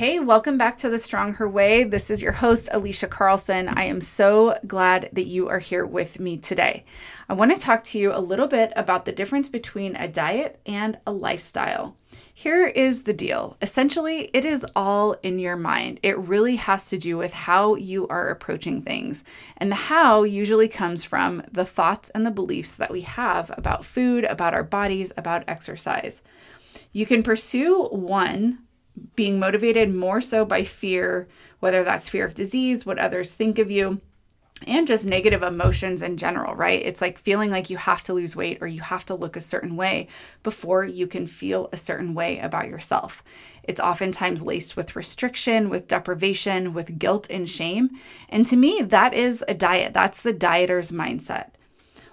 Hey, welcome back to The Strong Her Way. This is your host, Alisha Carlson. I am so glad that you are here with me today. I want to talk to you a little bit about the difference between a diet and a lifestyle. Here is the deal essentially, it is all in your mind. It really has to do with how you are approaching things. And the how usually comes from the thoughts and the beliefs that we have about food, about our bodies, about exercise. You can pursue one being motivated more so by fear, whether that's fear of disease, what others think of you, and just negative emotions in general, right? It's like feeling like you have to lose weight or you have to look a certain way before you can feel a certain way about yourself. It's oftentimes laced with restriction, with deprivation, with guilt and shame. And to me, that is a diet. That's the dieter's mindset.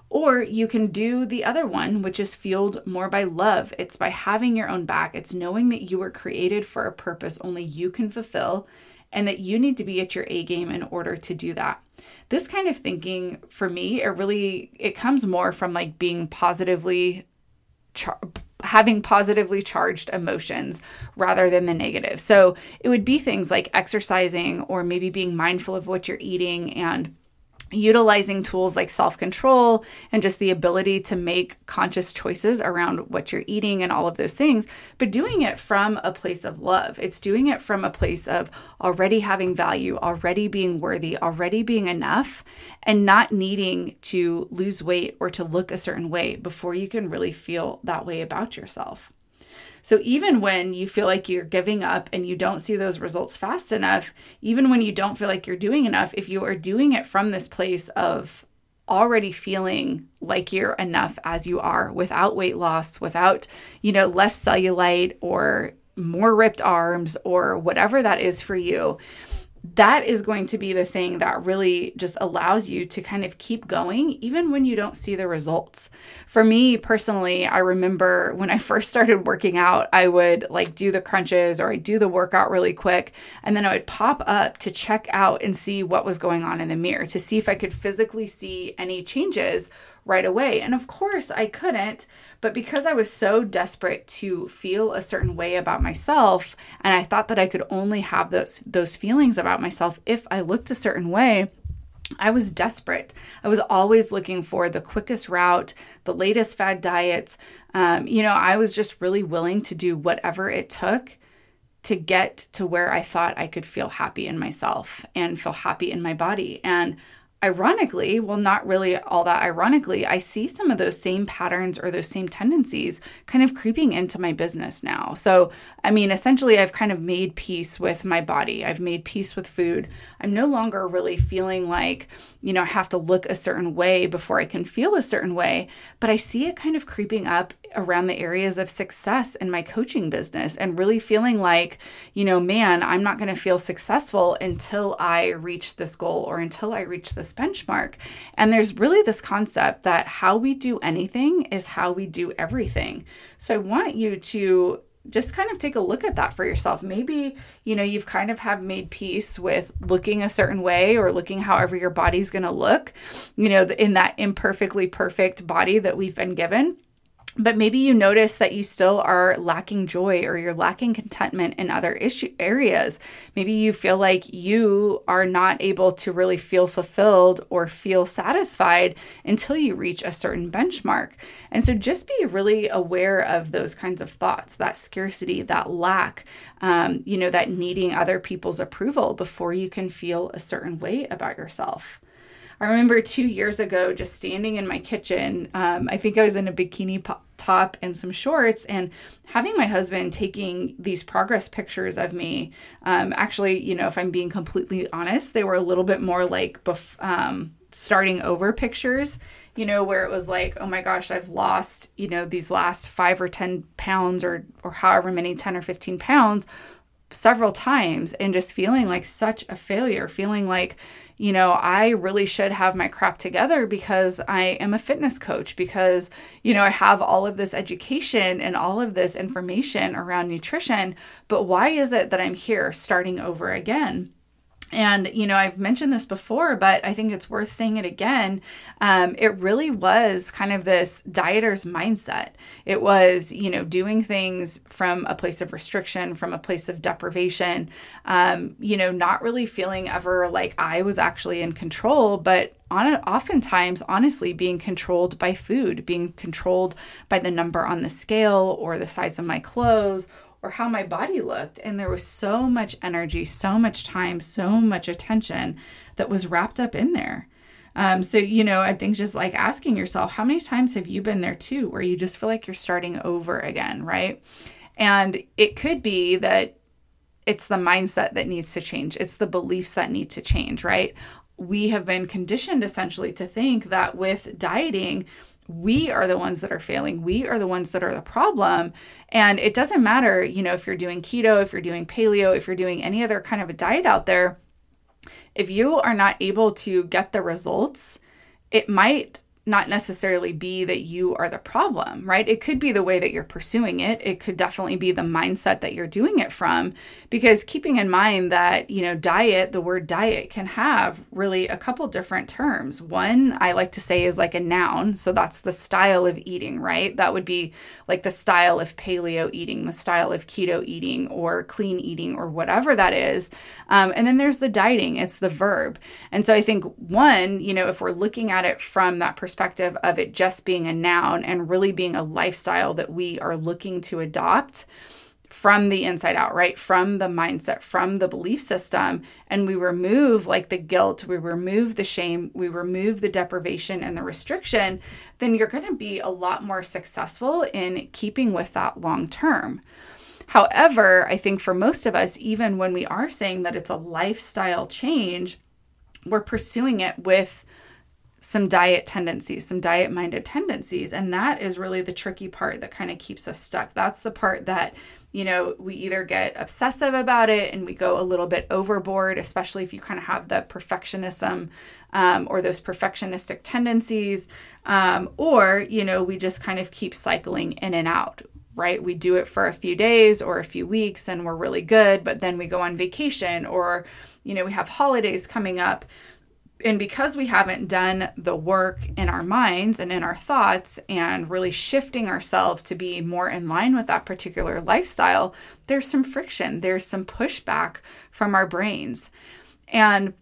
Or you can do the other one, which is fueled more by love. It's by having your own back. It's knowing that you were created for a purpose only you can fulfill and that you need to be at your A game in order to do that. This kind of thinking for me, it really it comes more from like being positively char- having positively charged emotions rather than the negative. So, it would be things like exercising or maybe being mindful of what you're eating and utilizing tools like self control and just the ability to make conscious choices around what you're eating and all of those things, but doing it from a place of love. It's doing it from a place of already having value, already being worthy, already being enough, and not needing to lose weight or to look a certain way before you can really feel that way about yourself. So even when you feel like you're giving up and you don't see those results fast enough, even when you don't feel like you're doing enough, if you are doing it from this place of already feeling like you're enough as you are without weight loss, without, you know, less cellulite or more ripped arms or whatever that is for you, that is going to be the thing that really just allows you to kind of keep going even when you don't see the results. For me personally, I remember when I first started working out, I would like do the crunches or I'd do the workout really quick and then I would pop up to check out and see what was going on in the mirror to see if I could physically see any changes right away. And of course, I couldn't, but because I was so desperate to feel a certain way about myself, and I thought that I could only have those those feelings about myself if I looked a certain way, I was desperate. I was always looking for the quickest route, the latest fad diets. Um, you know, I was just really willing to do whatever it took to get to where I thought I could feel happy in myself and feel happy in my body. And ironically, well, not really all that ironically, I see some of those same patterns or those same tendencies kind of creeping into my business now. So, I mean, essentially, I've kind of made peace with my body, I've made peace with food. I'm no longer really feeling like, you know, I have to look a certain way before I can feel a certain way, but I see it kind of creeping up around the areas of success in my coaching business and really feeling like, you know, man, I'm not going to feel successful until I reach this goal or until I reach this benchmark. And there's really this concept that how we do anything is how we do everything. So I want you to just kind of take a look at that for yourself. Maybe, you know, you've kind of have made peace with looking a certain way or looking however your body's going to look, you know, in that imperfectly perfect body that we've been given but maybe you notice that you still are lacking joy or you're lacking contentment in other issue areas. Maybe you feel like you are not able to really feel fulfilled or feel satisfied until you reach a certain benchmark. And so just be really aware of those kinds of thoughts that scarcity that lack um, you know that needing other people's approval before you can feel a certain way about yourself I remember two years ago just standing in my kitchen. Um, I think I was in a bikini po- top and some shorts, and having my husband taking these progress pictures of me. Um, actually, you know, if I'm being completely honest, they were a little bit more like bef- um, starting over pictures, you know, where it was like, oh my gosh, I've lost, you know, these last five or 10 pounds or, or however many 10 or 15 pounds several times and just feeling like such a failure, feeling like, you know, I really should have my crap together because I am a fitness coach, because, you know, I have all of this education and all of this information around nutrition. But why is it that I'm here starting over again? And, you know, I've mentioned this before, but I think it's worth saying it again. Um, it really was kind of this dieter's mindset. It was, you know, doing things from a place of restriction, from a place of deprivation, um, you know, not really feeling ever like I was actually in control, but on oftentimes honestly being controlled by food being controlled by the number on the scale or the size of my clothes or how my body looked. And there was so much energy, so much time, so much attention that was wrapped up in there. Um, so, you know, I think just like asking yourself, how many times have you been there too, where you just feel like you're starting over again, right? And it could be that it's the mindset that needs to change, it's the beliefs that need to change, right? We have been conditioned essentially to think that with dieting, we are the ones that are failing. We are the ones that are the problem. And it doesn't matter, you know, if you're doing keto, if you're doing paleo, if you're doing any other kind of a diet out there, if you are not able to get the results, it might not necessarily be that you are the problem, right? It could be the way that you're pursuing it. It could definitely be the mindset that you're doing it from. Because keeping in mind that, you know, diet, the word diet can have really a couple different terms. One, I like to say is like a noun. So that's the style of eating, right? That would be like the style of paleo eating, the style of keto eating, or clean eating, or whatever that is. Um, and then there's the dieting, it's the verb. And so I think, one, you know, if we're looking at it from that perspective, perspective of it just being a noun and really being a lifestyle that we are looking to adopt from the inside out, right? From the mindset, from the belief system. And we remove like the guilt, we remove the shame, we remove the deprivation and the restriction, then you're going to be a lot more successful in keeping with that long term. However, I think for most of us, even when we are saying that it's a lifestyle change, we're pursuing it with some diet tendencies, some diet minded tendencies. And that is really the tricky part that kind of keeps us stuck. That's the part that, you know, we either get obsessive about it and we go a little bit overboard, especially if you kind of have the perfectionism um, or those perfectionistic tendencies, um, or, you know, we just kind of keep cycling in and out. Right? We do it for a few days or a few weeks and we're really good, but then we go on vacation or, you know, we have holidays coming up and because we haven't done the work in our minds and in our thoughts and really shifting ourselves to be more in line with that particular lifestyle, there's some friction, there's some pushback from our brains. And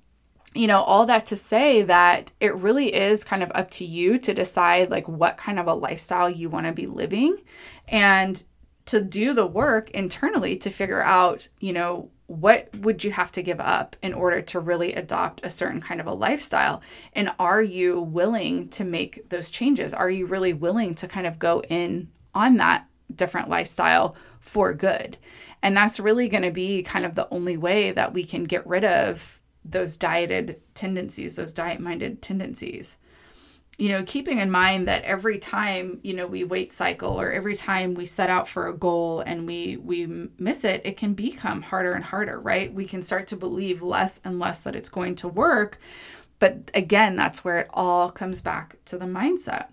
you know, all that to say that it really is kind of up to you to decide like what kind of a lifestyle you want to be living and to do the work internally to figure out, you know, what would you have to give up in order to really adopt a certain kind of a lifestyle? And are you willing to make those changes? Are you really willing to kind of go in on that different lifestyle for good? And that's really going to be kind of the only way that we can get rid of those dieted tendencies, those diet minded tendencies you know, keeping in mind that every time, you know, we weight cycle or every time we set out for a goal and we we miss it, it can become harder and harder, right? We can start to believe less and less that it's going to work. But again, that's where it all comes back to the mindset.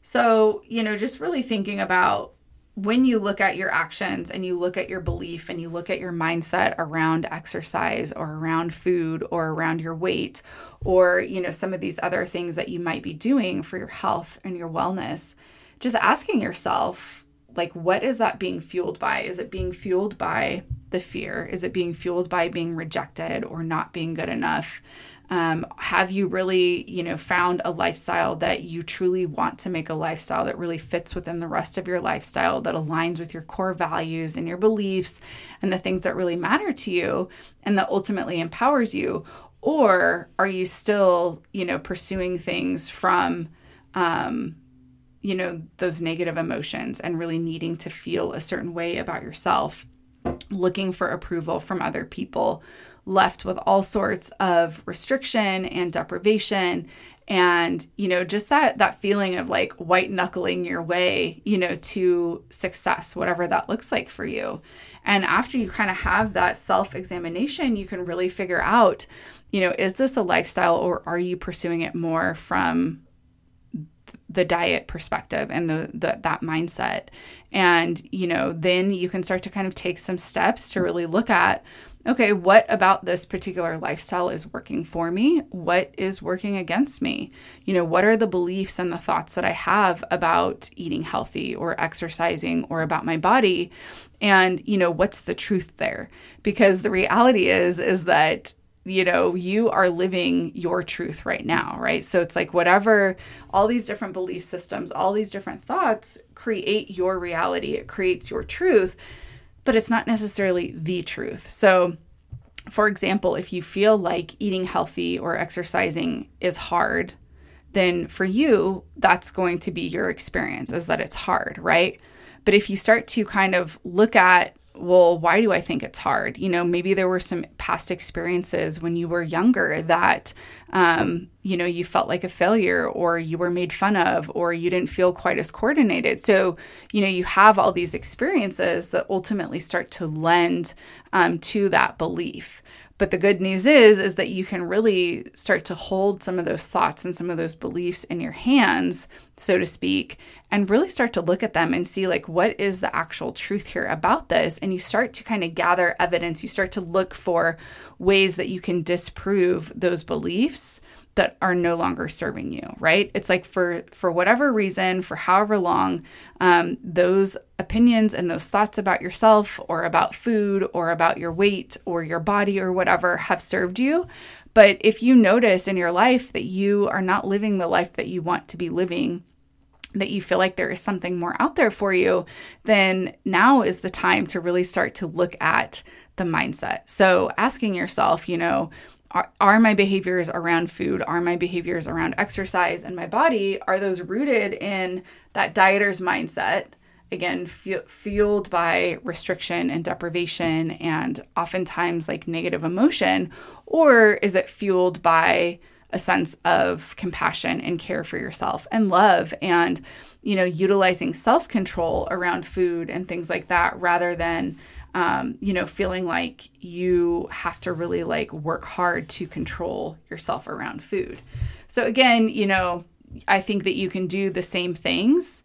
So, you know, just really thinking about when you look at your actions and you look at your belief and you look at your mindset around exercise or around food or around your weight or you know some of these other things that you might be doing for your health and your wellness just asking yourself like what is that being fueled by? Is it being fueled by the fear? Is it being fueled by being rejected or not being good enough um, have you really, you know, found a lifestyle that you truly want to make a lifestyle that really fits within the rest of your lifestyle, that aligns with your core values and your beliefs and the things that really matter to you and that ultimately empowers you? Or are you still, you know, pursuing things from, um, you know, those negative emotions and really needing to feel a certain way about yourself, looking for approval from other people? Left with all sorts of restriction and deprivation and you know just that that feeling of like white knuckling your way you know to success whatever that looks like for you. And after you kind of have that self examination you can really figure out you know is this a lifestyle or are you pursuing it more from the diet perspective and the, the that mindset? And you know then you can start to kind of take some steps to really look at okay, what about this particular lifestyle is working for me? What is working against me? You know, what are the beliefs and the thoughts that I have about eating healthy or exercising or about my body? And, you know, what's the truth there? Because the reality is, is that you know, you are living your truth right now, right? So it's like whatever, all these different belief systems, all these different thoughts create your reality, it creates your truth but it's not necessarily the truth. So, for example, if you feel like eating healthy or exercising is hard, then for you, that's going to be your experience is that it's hard, right? But if you start to kind of look at well, why do I think it's hard? You know, maybe there were some past experiences when you were younger that, um, you know, you felt like a failure or you were made fun of or you didn't feel quite as coordinated. So, you know, you have all these experiences that ultimately start to lend um, to that belief. But the good news is is that you can really start to hold some of those thoughts and some of those beliefs in your hands, so to speak, and really start to look at them and see like what is the actual truth here about this and you start to kind of gather evidence, you start to look for ways that you can disprove those beliefs that are no longer serving you right it's like for for whatever reason for however long um, those opinions and those thoughts about yourself or about food or about your weight or your body or whatever have served you but if you notice in your life that you are not living the life that you want to be living that you feel like there is something more out there for you, then now is the time to really start to look at the mindset. So asking yourself, you know, are, are my behaviors around food are my behaviors around exercise and my body are those rooted in that dieter's mindset again fu- fueled by restriction and deprivation and oftentimes like negative emotion or is it fueled by a sense of compassion and care for yourself and love and you know utilizing self-control around food and things like that rather than um, you know, feeling like you have to really like work hard to control yourself around food. So, again, you know, I think that you can do the same things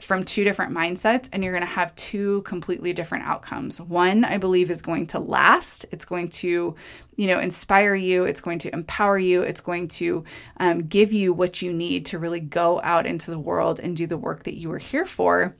from two different mindsets and you're going to have two completely different outcomes. One, I believe is going to last. It's going to, you know, inspire you, it's going to empower you, it's going to um, give you what you need to really go out into the world and do the work that you were here for.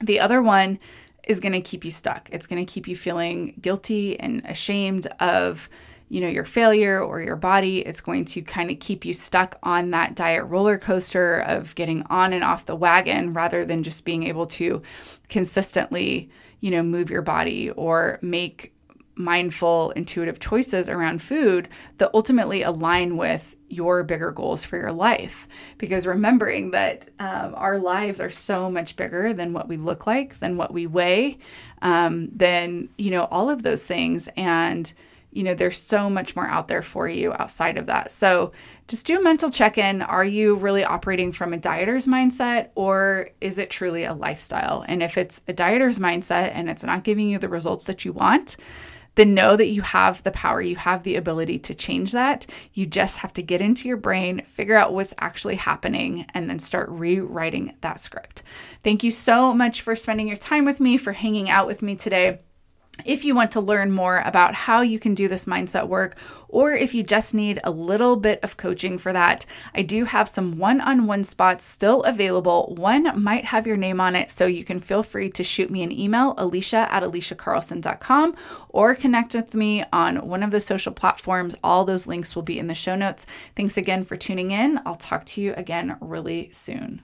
The other one is going to keep you stuck. It's going to keep you feeling guilty and ashamed of you know your failure or your body it's going to kind of keep you stuck on that diet roller coaster of getting on and off the wagon rather than just being able to consistently you know move your body or make mindful, intuitive choices around food that ultimately align with your bigger goals for your life. Because remembering that um, our lives are so much bigger than what we look like, than what we weigh, um, than, you know, all of those things. And, you know, there's so much more out there for you outside of that. So just do a mental check in. Are you really operating from a dieter's mindset or is it truly a lifestyle? And if it's a dieter's mindset and it's not giving you the results that you want, then know that you have the power, you have the ability to change that. You just have to get into your brain, figure out what's actually happening, and then start rewriting that script. Thank you so much for spending your time with me, for hanging out with me today. If you want to learn more about how you can do this mindset work, or if you just need a little bit of coaching for that, I do have some one on one spots still available. One might have your name on it, so you can feel free to shoot me an email, alisha at alishacarlson.com, or connect with me on one of the social platforms. All those links will be in the show notes. Thanks again for tuning in. I'll talk to you again really soon.